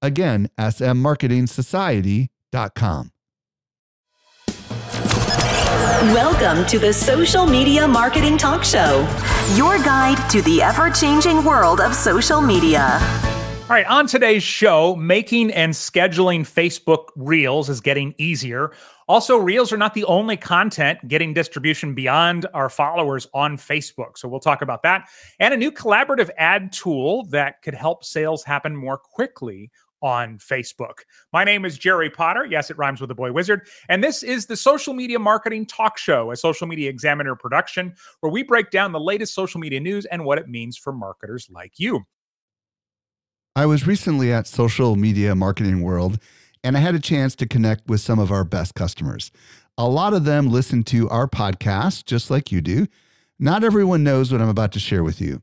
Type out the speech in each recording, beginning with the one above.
Again, smmarketingsociety.com. Welcome to the Social Media Marketing Talk Show, your guide to the ever changing world of social media. All right, on today's show, making and scheduling Facebook Reels is getting easier. Also, Reels are not the only content getting distribution beyond our followers on Facebook. So, we'll talk about that and a new collaborative ad tool that could help sales happen more quickly on Facebook. My name is Jerry Potter. Yes, it rhymes with the boy wizard. And this is the Social Media Marketing Talk Show, a social media examiner production where we break down the latest social media news and what it means for marketers like you. I was recently at Social Media Marketing World and I had a chance to connect with some of our best customers. A lot of them listen to our podcast just like you do. Not everyone knows what I'm about to share with you.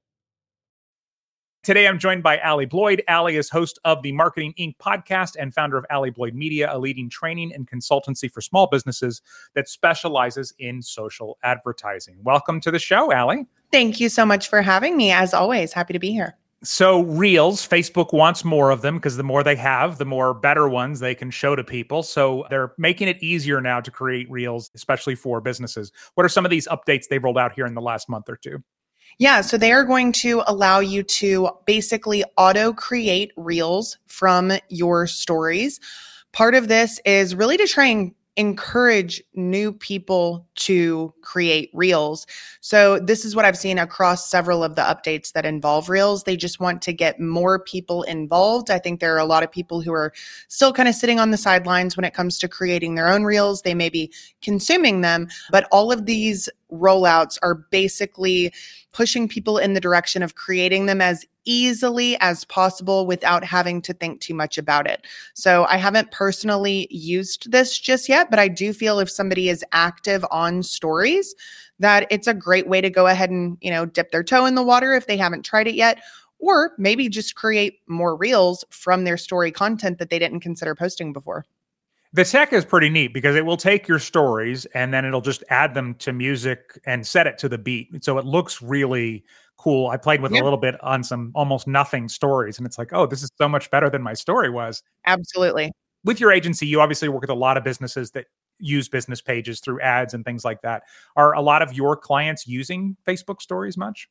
Today, I'm joined by Allie Bloyd. Allie is host of the Marketing Inc. podcast and founder of Allie Bloyd Media, a leading training and consultancy for small businesses that specializes in social advertising. Welcome to the show, Allie. Thank you so much for having me. As always, happy to be here. So, Reels, Facebook wants more of them because the more they have, the more better ones they can show to people. So, they're making it easier now to create Reels, especially for businesses. What are some of these updates they've rolled out here in the last month or two? Yeah, so they are going to allow you to basically auto create Reels from your stories. Part of this is really to try and encourage new people to create reels. So this is what I've seen across several of the updates that involve reels. They just want to get more people involved. I think there are a lot of people who are still kind of sitting on the sidelines when it comes to creating their own reels. They may be consuming them, but all of these rollouts are basically pushing people in the direction of creating them as easily as possible without having to think too much about it. So I haven't personally used this just yet, but I do feel if somebody is active on stories that it's a great way to go ahead and, you know, dip their toe in the water if they haven't tried it yet or maybe just create more reels from their story content that they didn't consider posting before. The tech is pretty neat because it will take your stories and then it'll just add them to music and set it to the beat. So it looks really cool. I played with yep. a little bit on some almost nothing stories and it's like, oh, this is so much better than my story was. Absolutely. With your agency, you obviously work with a lot of businesses that use business pages through ads and things like that. Are a lot of your clients using Facebook stories much?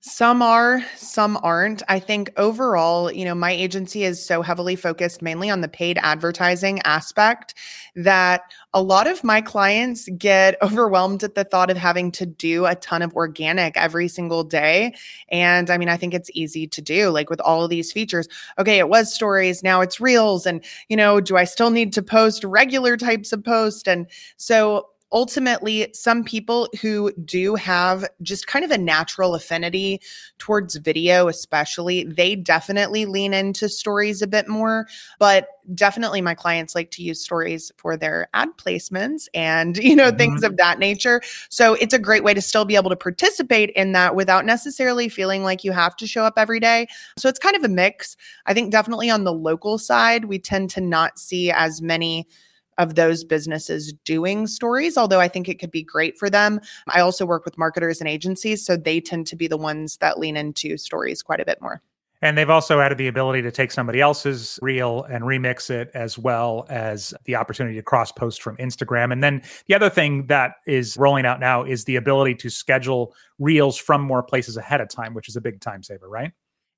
Some are, some aren't. I think overall, you know, my agency is so heavily focused mainly on the paid advertising aspect that a lot of my clients get overwhelmed at the thought of having to do a ton of organic every single day. And I mean, I think it's easy to do, like with all of these features. Okay, it was stories, now it's reels. And, you know, do I still need to post regular types of post? And so ultimately, some people who do have just kind of a natural affinity towards video, especially, they definitely lean into stories a bit more. But definitely, my clients like to use stories for their ad placements and, you know, mm-hmm. things of that nature. So it's a great way to still be able to participate in that without necessarily feeling like you have to show up every day. So it's kind of a mix. I think definitely on the local side, we tend to not see as many of those businesses doing stories, although I think it could be great for them. I also work with marketers and agencies, so they tend to be the ones that lean into stories quite a bit more. And they've also added the ability to take somebody else's reel and remix it, as well as the opportunity to cross post from Instagram. And then the other thing that is rolling out now is the ability to schedule reels from more places ahead of time, which is a big time saver, right?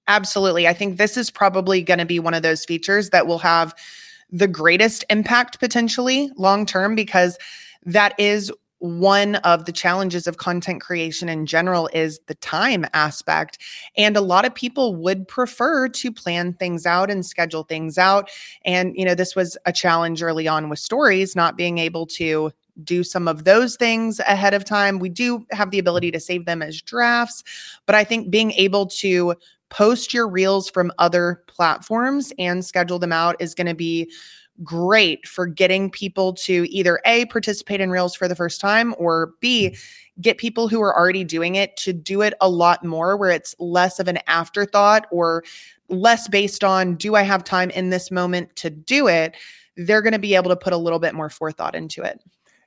Absolutely. I think this is probably going to be one of those features that will have the greatest impact potentially long term because that is one of the challenges of content creation in general is the time aspect. And a lot of people would prefer to plan things out and schedule things out. And, you know, this was a challenge early on with stories, not being able to do some of those things ahead of time. We do have the ability to save them as drafts, but I think being able to post your reels from other platforms and schedule them out is going to be great for getting people to either A, participate in Reels for the first time, or B, get people who are already doing it to do it a lot more, where it's less of an afterthought or less based on, do I have time in this moment to do it? They're going to be able to put a little bit more forethought into it.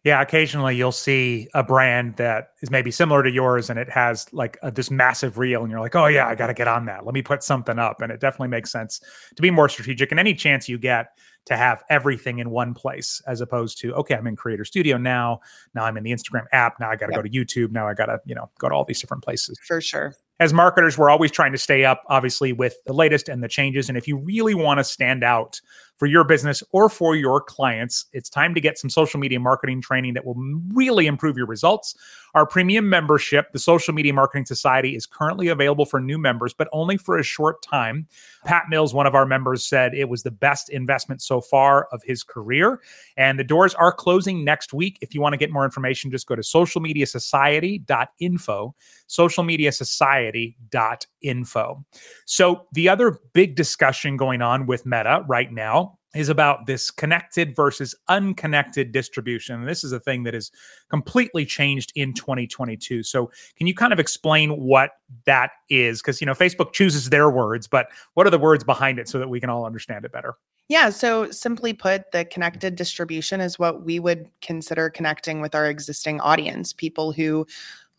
Yeah, occasionally you'll see a brand that is maybe similar to yours and it has like a, this massive reel, and you're like, oh, yeah, I got to get on that. Let me put something up. And it definitely makes sense to be more strategic. And any chance you get to have everything in one place as opposed to, okay, I'm in Creator Studio now. Now I'm in the Instagram app. Now I got to yep. go to YouTube. Now I got to, you know, go to all these different places. For sure as marketers, we're always trying to stay up, obviously, with the latest and the changes. And if you really want to stand out for your business or for your clients, it's time to get some social media marketing training that will really improve your results. Our premium membership, the Social Media Marketing Society, is currently available for new members, but only for a short time. Pat Mills, one of our members, said it was the best investment so far of his career. And the doors are closing next week. If you want to get more information, just go to socialmediasociety.info, socialmediasociety.info. So, the other big discussion going on with Meta right now is about this connected versus unconnected distribution. And this is a thing that is completely changed in 2022. So, can you kind of explain what that is? Because, you know, Facebook chooses their words, but what are the words behind it so that we can all understand it better? Yeah. So, simply put, the connected distribution is what we would consider connecting with our existing audience, people who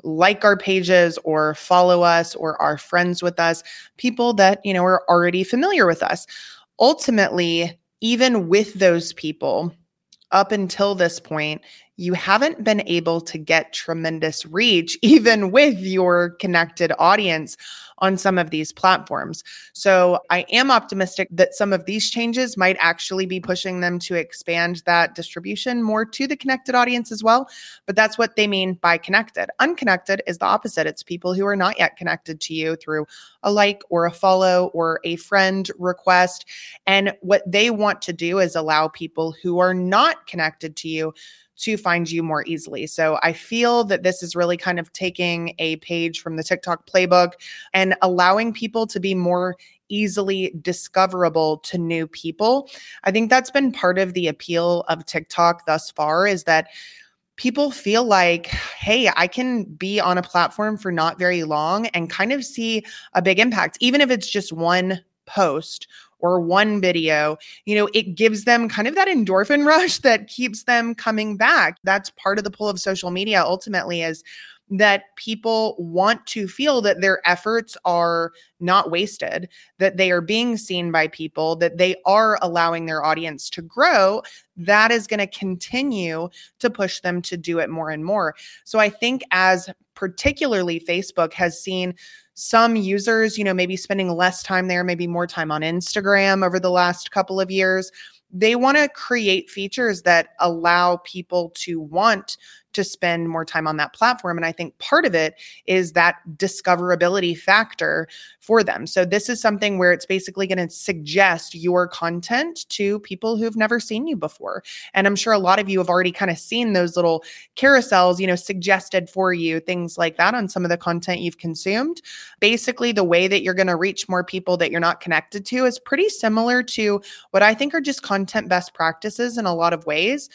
like our pages or follow us or are friends with us, people that, you know, are already familiar with us. Ultimately, even with those people, up until this point, you haven't been able to get tremendous reach, even with your connected audience on some of these platforms. So I am optimistic that some of these changes might actually be pushing them to expand that distribution more to the connected audience as well. But that's what they mean by connected. Unconnected is the opposite. It's people who are not yet connected to you through a like or a follow or a friend request. And what they want to do is allow people who are not connected to you to find you more easily. So I feel that this is really kind of taking a page from the TikTok playbook and allowing people to be more easily discoverable to new people. I think that's been part of the appeal of TikTok thus far is that people feel like, hey, I can be on a platform for not very long and kind of see a big impact, even if it's just one post or one video, you know, it gives them kind of that endorphin rush that keeps them coming back. That's part of the pull of social media ultimately is that people want to feel that their efforts are not wasted, that they are being seen by people, that they are allowing their audience to grow, that is going to continue to push them to do it more and more. So I think as particularly Facebook has seen some users, you know, maybe spending less time there, maybe more time on Instagram over the last couple of years. They want to create features that allow people to want to spend more time on that platform. And I think part of it is that discoverability factor for them. So this is something where it's basically going to suggest your content to people who've never seen you before. And I'm sure a lot of you have already kind of seen those little carousels, you know, suggested for you, things like that on some of the content you've consumed. Basically, the way that you're going to reach more people that you're not connected to is pretty similar to what I think are just content best practices in a lot of ways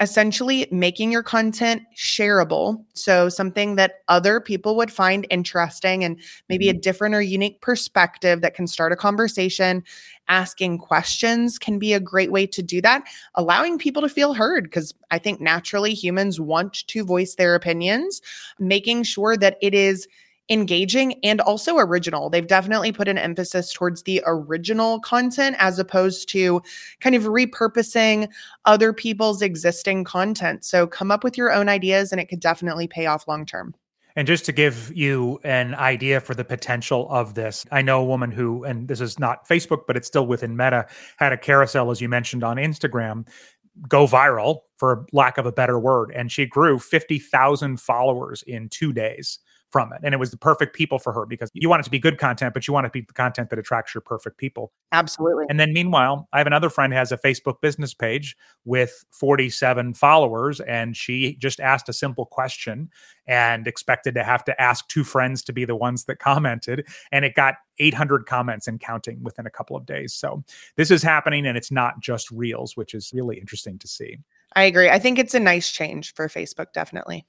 essentially making your content shareable. So, something that other people would find interesting and maybe a Mm-hmm. different or unique perspective that can start a conversation. Asking questions can be a great way to do that, allowing people to feel heard, because I think naturally humans want to voice their opinions, making sure that it is engaging and also original. They've definitely put an emphasis towards the original content as opposed to kind of repurposing other people's existing content. So come up with your own ideas and it could definitely pay off long term. And just to give you an idea for the potential of this, I know a woman who, and this is not Facebook, but it's still within Meta, had a carousel, as you mentioned, on Instagram go viral, for lack of a better word. And she grew 50,000 followers in two days from it. And it was the perfect people for her because you want it to be good content, but you want it to be the content that attracts your perfect people. Absolutely. And then meanwhile, I have another friend who has a Facebook business page with 47 followers, and she just asked a simple question and expected to have to ask two friends to be the ones that commented. And it got 800 comments and counting within a couple of days. So this is happening, and it's not just reels, which is really interesting to see. I agree. I think it's a nice change for Facebook, definitely.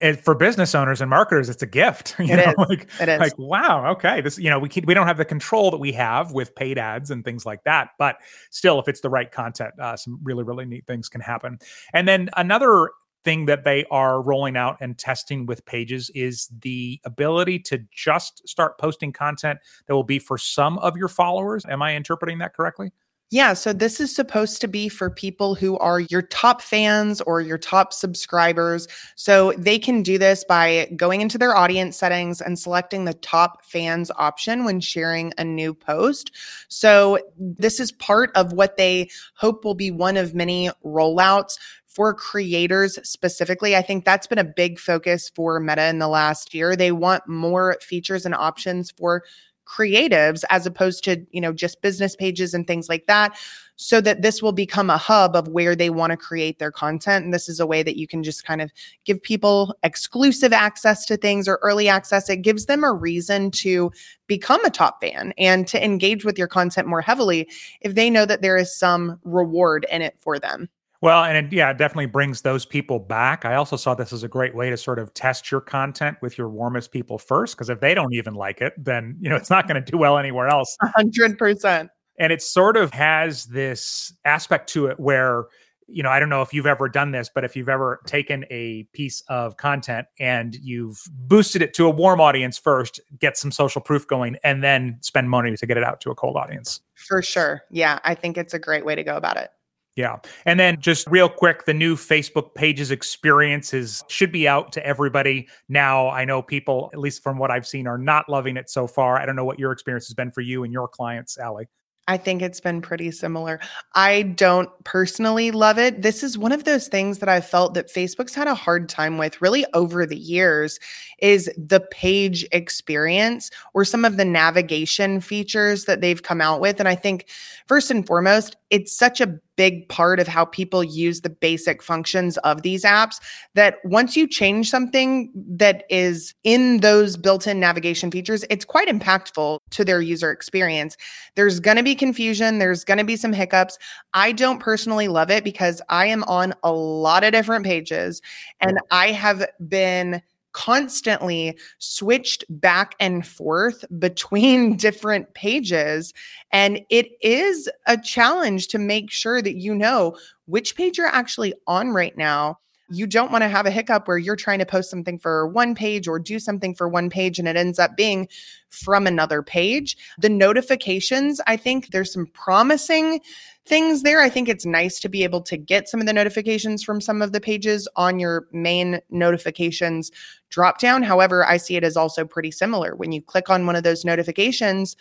And for business owners and marketers, it's a gift. You It know, is. like It is. like wow okay this you know we can, we don't have the control that we have with paid ads and things like that but still if it's the right content uh, some really really neat things can happen and then another thing that they are rolling out and testing with pages is the ability to just start posting content that will be for some of your followers am i interpreting that correctly Yeah, so this is supposed to be for people who are your top fans or your top subscribers. So they can do this by going into their audience settings and selecting the top fans option when sharing a new post. So this is part of what they hope will be one of many rollouts for creators specifically. I think that's been a big focus for Meta in the last year. They want more features and options for creatives as opposed to you know just business pages and things like that so that this will become a hub of where they want to create their content. And this is a way that you can just kind of give people exclusive access to things or early access. It gives them a reason to become a top fan and to engage with your content more heavily if they know that there is some reward in it for them Well, and it, yeah, it definitely brings those people back. I also saw this as a great way to sort of test your content with your warmest people first, because if they don't even like it, then you know it's not going to do well anywhere else. 100% And it sort of has this aspect to it where you know, I don't know if you've ever done this, but if you've ever taken a piece of content and you've boosted it to a warm audience first, get some social proof going, and then spend money to get it out to a cold audience. for sure yeah i think it's a great way to go about it Yeah. And then just real quick, the new Facebook pages experience is should be out to everybody now. I know people, at least from what I've seen, are not loving it so far. I don't know what your experience has been for you and your clients, Allie. I think it's been pretty similar. I don't personally love it. This is one of those things that I felt that Facebook's had a hard time with really over the years is the page experience or some of the navigation features that they've come out with and I think first and foremost, it's such a big part of how people use the basic functions of these apps that once you change something that is in those built-in navigation features, it's quite impactful to their user experience. There's going to be confusion, there's going to be some hiccups. I don't personally love it because I am on a lot of different pages and I have been constantly switched back and forth between different pages. And it is a challenge to make sure that you know which page you're actually on right now. You don't want to have a hiccup where you're trying to post something for one page or do something for one page and it ends up being from another page. The notifications, I think there's some promising things there. I think it's nice to be able to get some of the notifications from some of the pages on your main notifications drop down. However, I see it as also pretty similar. When you click on one of those notifications,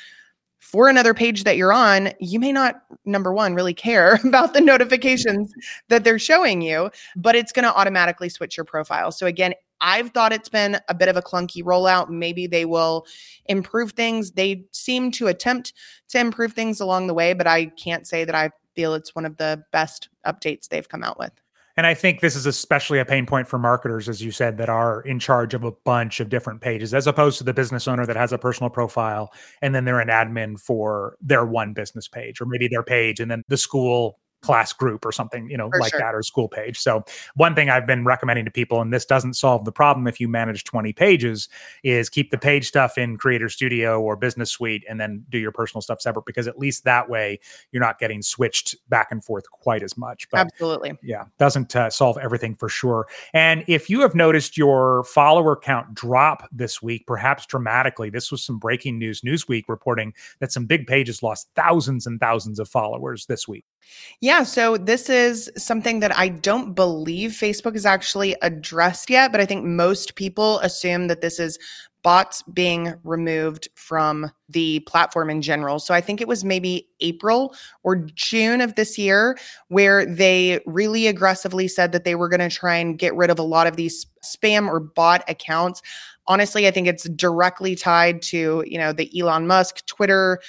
for another page that you're on, you may not, number one, really care about the notifications that they're showing you, but it's going to automatically switch your profile. So, again, I've thought it's been a bit of a clunky rollout. Maybe they will improve things. They seem to attempt to improve things along the way, but I can't say that I feel it's one of the best updates they've come out with. And I think this is especially a pain point for marketers, as you said, that are in charge of a bunch of different pages, as opposed to the business owner that has a personal profile and then they're an admin for their one business page or maybe their page and then the school class group or something, you know, For like sure. that or school page. So one thing I've been recommending to people, and this doesn't solve the problem if you manage 20 pages, is keep the page stuff in Creator Studio or Business Suite and then do your personal stuff separate because at least that way you're not getting switched back and forth quite as much. But Absolutely. yeah, doesn't uh, solve everything for sure. And if you have noticed your follower count drop this week, perhaps dramatically, this was some breaking news. Newsweek reporting that some big pages lost thousands and thousands of followers this week. Yeah, so this is something that I don't believe Facebook has actually addressed yet, but I think most people assume that this is bots being removed from the platform in general. So I think it was maybe April or June of this year where they really aggressively said that they were going to try and get rid of a lot of these spam or bot accounts. Honestly, I think it's directly tied to, you know, the Elon Musk Twitter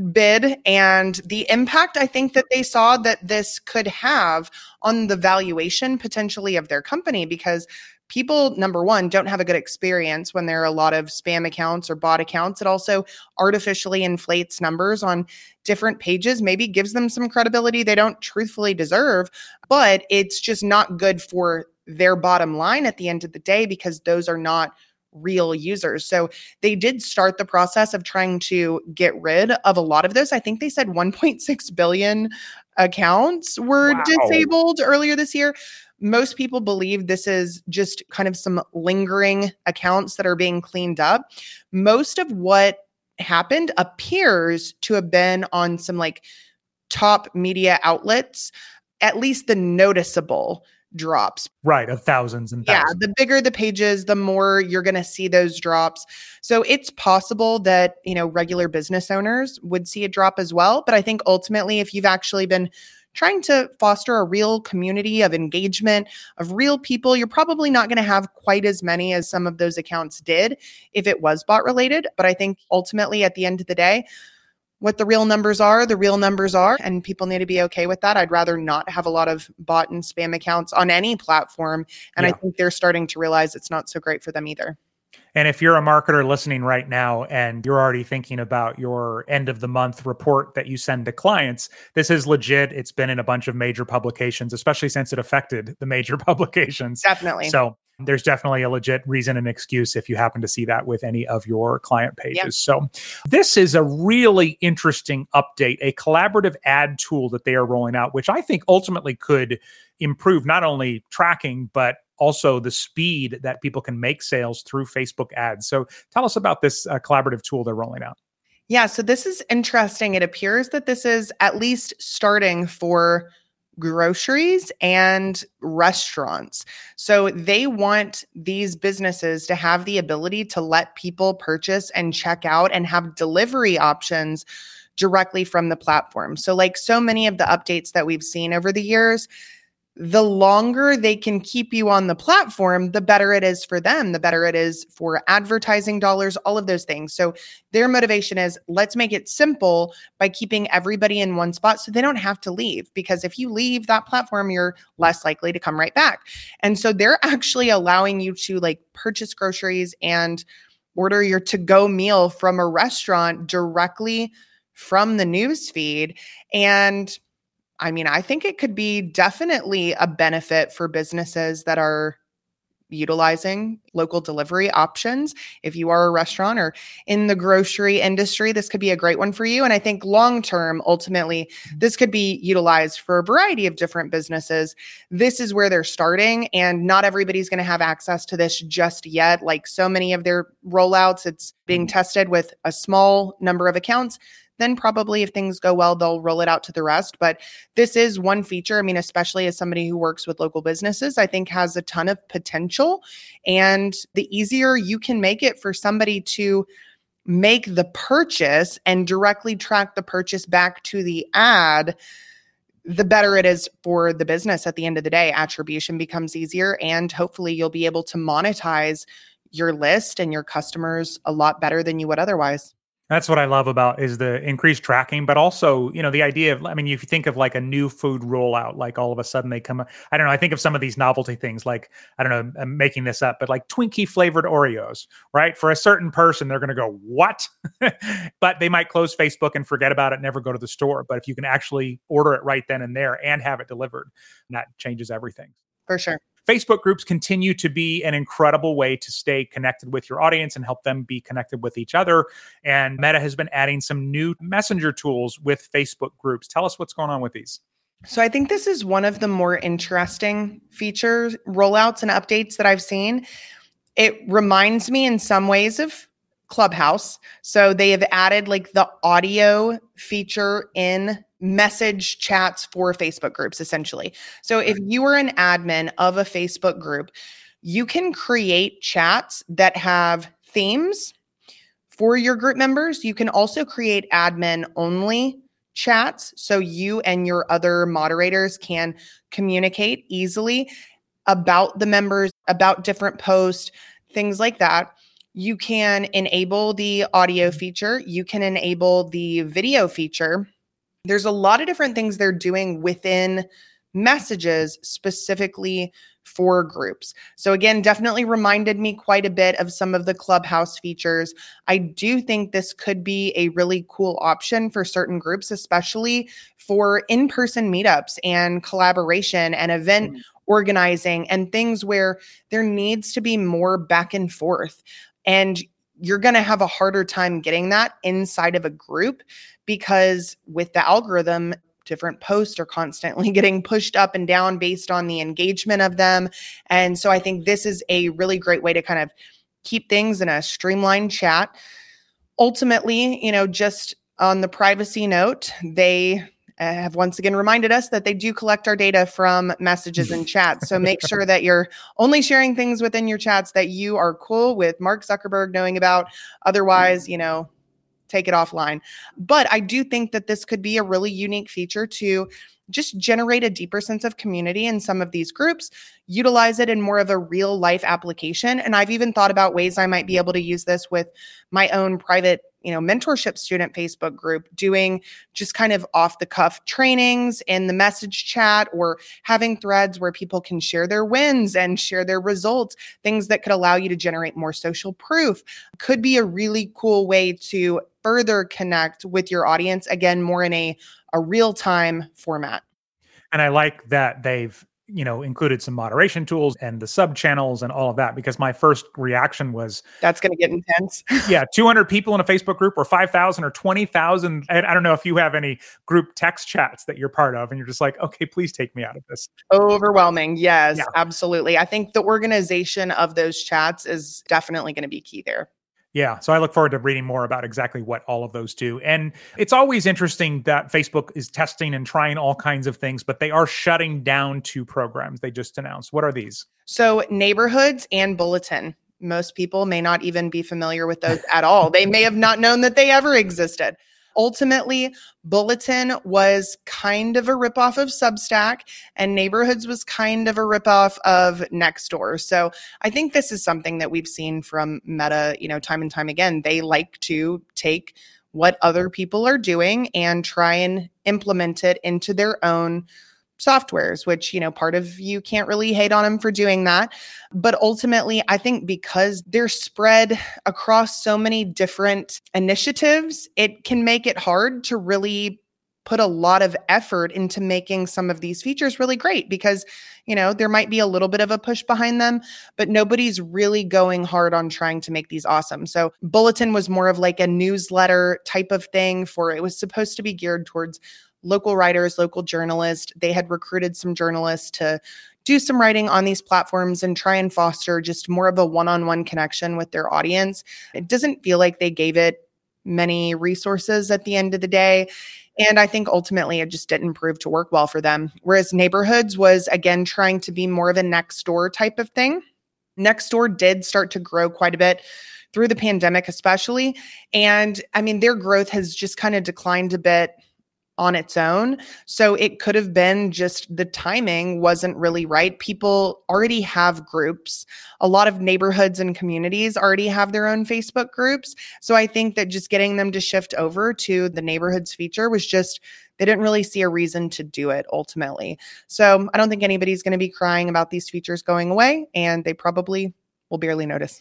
bid and the impact I think that they saw that this could have on the valuation potentially of their company because people number one don't have a good experience when there are a lot of spam accounts or bot accounts. It also artificially inflates numbers on different pages maybe gives them some credibility they don't truthfully deserve but it's just not good for their bottom line at the end of the day because those are not real users so they did start the process of trying to get rid of a lot of those. I think they said 1.6 billion accounts were Wow. disabled earlier this year. Most people believe this is just kind of some lingering accounts that are being cleaned up. Most of what happened appears to have been on some like top media outlets, at least the noticeable drops Right, of thousands and yeah, the bigger the pages, the more you're going to see those drops. So it's possible that, you know, regular business owners would see a drop as well, but I think ultimately if you've actually been trying to foster a real community of engagement of real people, you're probably not going to have quite as many as some of those accounts did if it was bot related, but I think ultimately at the end of the day, what the real numbers are, the real numbers are, and people need to be okay with that. I'd rather not have a lot of bot and spam accounts on any platform. And I think they're starting to realize it's not so great for them either. And if you're a marketer listening right now and you're already thinking about your end of the month report that you send to clients, this is legit. It's been in a bunch of major publications, especially since it affected the major publications. Definitely. So there's definitely a legit reason and excuse if you happen to see that with any of your client pages. Yeah. So this is a really interesting update, a collaborative ad tool that they are rolling out, which I think ultimately could improve not only tracking, but also the speed that people can make sales through Facebook ads. So tell us about this uh, collaborative tool they're rolling out. Yeah, so this is interesting. It appears that this is at least starting for groceries and restaurants. So they want these businesses to have the ability to let people purchase and check out and have delivery options directly from the platform. So, like so many of the updates that we've seen over the years, the longer they can keep you on the platform, the better it is for them, the better it is for advertising dollars, all of those things. So their motivation is let's make it simple by keeping everybody in one spot so they don't have to leave. Because if you leave that platform, you're less likely to come right back. And so they're actually allowing you to like purchase groceries and order your to go meal from a restaurant directly from the news feed. And I mean, I think it could be definitely a benefit for businesses that are utilizing local delivery options. If you are a restaurant or in the grocery industry, this could be a great one for you. And I think long term, ultimately, mm-hmm. this could be utilized for a variety of different businesses. This is where they're starting, and not everybody's going to have access to this just yet. Like so many of their rollouts, it's being mm-hmm. tested with a small number of accounts then probably if things go well, they'll roll it out to the rest. But this is one feature. I mean, especially as somebody who works with local businesses, I think has a ton of potential. And the easier you can make it for somebody to make the purchase and directly track the purchase back to the ad, the better it is for the business at the end of the day. Attribution becomes easier, and hopefully, you'll be able to monetize your list and your customers a lot better than you would otherwise. That's what I love about is the increased tracking, but also, you know, the idea of, I mean, if you think of like a new food rollout, like all of a sudden they come, I don't know, I think of some of these novelty things, like, I don't know, I'm making this up, but like Twinkie flavored Oreos, right? For a certain person, they're going to go, what? but they might close Facebook and forget about it, never go to the store. But if you can actually order it right then and there and have it delivered, that changes everything. For sure. Facebook groups continue to be an incredible way to stay connected with your audience and help them be connected with each other. And Meta has been adding some new messenger tools with Facebook groups. Tell us what's going on with these. So I think this is one of the more interesting features, rollouts, and updates that I've seen. It reminds me in some ways of Clubhouse. So they have added like the audio feature in message chats for Facebook groups, essentially. So if you are an admin of a Facebook group, you can create chats that have themes for your group members. You can also create admin only chats so you and your other moderators can communicate easily about the members, about different posts, things like that. You can enable the audio feature, you can enable the video feature there's a lot of different things they're doing within messages specifically for groups. So, again, definitely reminded me quite a bit of some of the Clubhouse features. I do think this could be a really cool option for certain groups, especially for in person meetups and collaboration and event mm-hmm. organizing and things where there needs to be more back and forth. And you're going to have a harder time getting that inside of a group because with the algorithm, different posts are constantly getting pushed up and down based on the engagement of them. And so I think this is a really great way to kind of keep things in a streamlined chat. Ultimately, you know, just on the privacy note, they have once again reminded us that they do collect our data from messages and chats. So make sure that you're only sharing things within your chats that you are cool with Mark Zuckerberg knowing about. Otherwise, you know, take it offline. But I do think that this could be a really unique feature to just generate a deeper sense of community in some of these groups, utilize it in more of a real life application. And I've even thought about ways I might be able to use this with my own private you know mentorship student facebook group doing just kind of off the cuff trainings in the message chat or having threads where people can share their wins and share their results things that could allow you to generate more social proof could be a really cool way to further connect with your audience again more in a a real time format. And I like that they've you know included some moderation tools and the sub channels and all of that because my first reaction was that's going to get intense. Yeah 200 people in a facebook group or 5000 or 20000 i don't know if you have any group text chats that you're part of and you're just like okay please take me out of this. Overwhelming. Yes yeah. absolutely. I think the organization of those chats is definitely going to be key there yeah. So I look forward to reading more about exactly what all of those do. And it's always interesting that Facebook is testing and trying all kinds of things, but they are shutting down two programs they just announced. What are these? So, neighborhoods and bulletin. Most people may not even be familiar with those at all. They may have not known that they ever existed. Ultimately, Bulletin was kind of a ripoff of Substack, and Neighborhoods was kind of a ripoff of Nextdoor. So I think this is something that we've seen from Meta, you know, time and time again. They like to take what other people are doing and try and implement it into their own softwares, which, you know, part of you can't really hate on them for doing that. But ultimately, I think because they're spread across so many different initiatives, it can make it hard to really put a lot of effort into making some of these features really great because you know there might be a little bit of a push behind them but nobody's really going hard on trying to make these awesome so bulletin was more of like a newsletter type of thing for it was supposed to be geared towards local writers, local journalists. They had recruited some journalists to do some writing on these platforms and try and foster just more of a one on one connection with their audience. It doesn't feel like they gave it many resources at the end of the day. And I think ultimately it just didn't prove to work well for them. Whereas Neighborhoods was again trying to be more of a Nextdoor type of thing. Nextdoor did start to grow quite a bit through the pandemic, especially. And I mean, their growth has just kind of declined a bit on its own. So it could have been just the timing wasn't really right. People already have groups. A lot of neighborhoods and communities already have their own Facebook groups. So I think that just getting them to shift over to the neighborhoods feature was just, they didn't really see a reason to do it ultimately. So I don't think anybody's going to be crying about these features going away, and they probably will barely notice.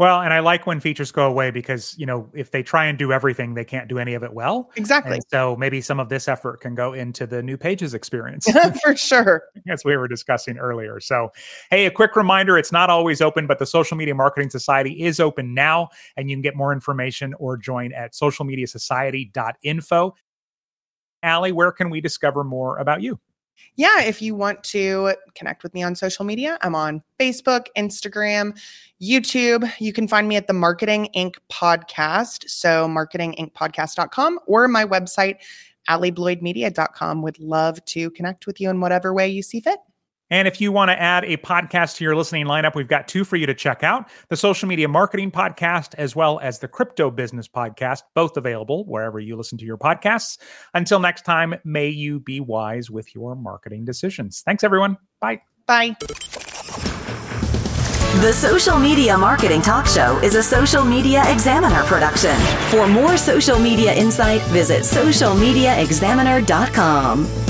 Well, and I like when features go away because, you know, if they try and do everything, they can't do any of it well. Exactly. And so maybe some of this effort can go into the new pages experience. For sure. As we were discussing earlier. So, hey, a quick reminder it's not always open, but the Social Media Marketing Society is open now, and you can get more information or join at socialmediasociety.info. Allie, where can we discover more about you? Yeah, if you want to connect with me on social media, I'm on Facebook, Instagram, YouTube. You can find me at the Marketing Inc. podcast. So marketingincpodcast.com or my website, alliebloydmedia.com. Would love to connect with you in whatever way you see fit. And if you want to add a podcast to your listening lineup, we've got two for you to check out the Social Media Marketing Podcast, as well as the Crypto Business Podcast, both available wherever you listen to your podcasts. Until next time, may you be wise with your marketing decisions. Thanks, everyone. Bye. Bye. The Social Media Marketing Talk Show is a Social Media Examiner production. For more social media insight, visit socialmediaexaminer.com.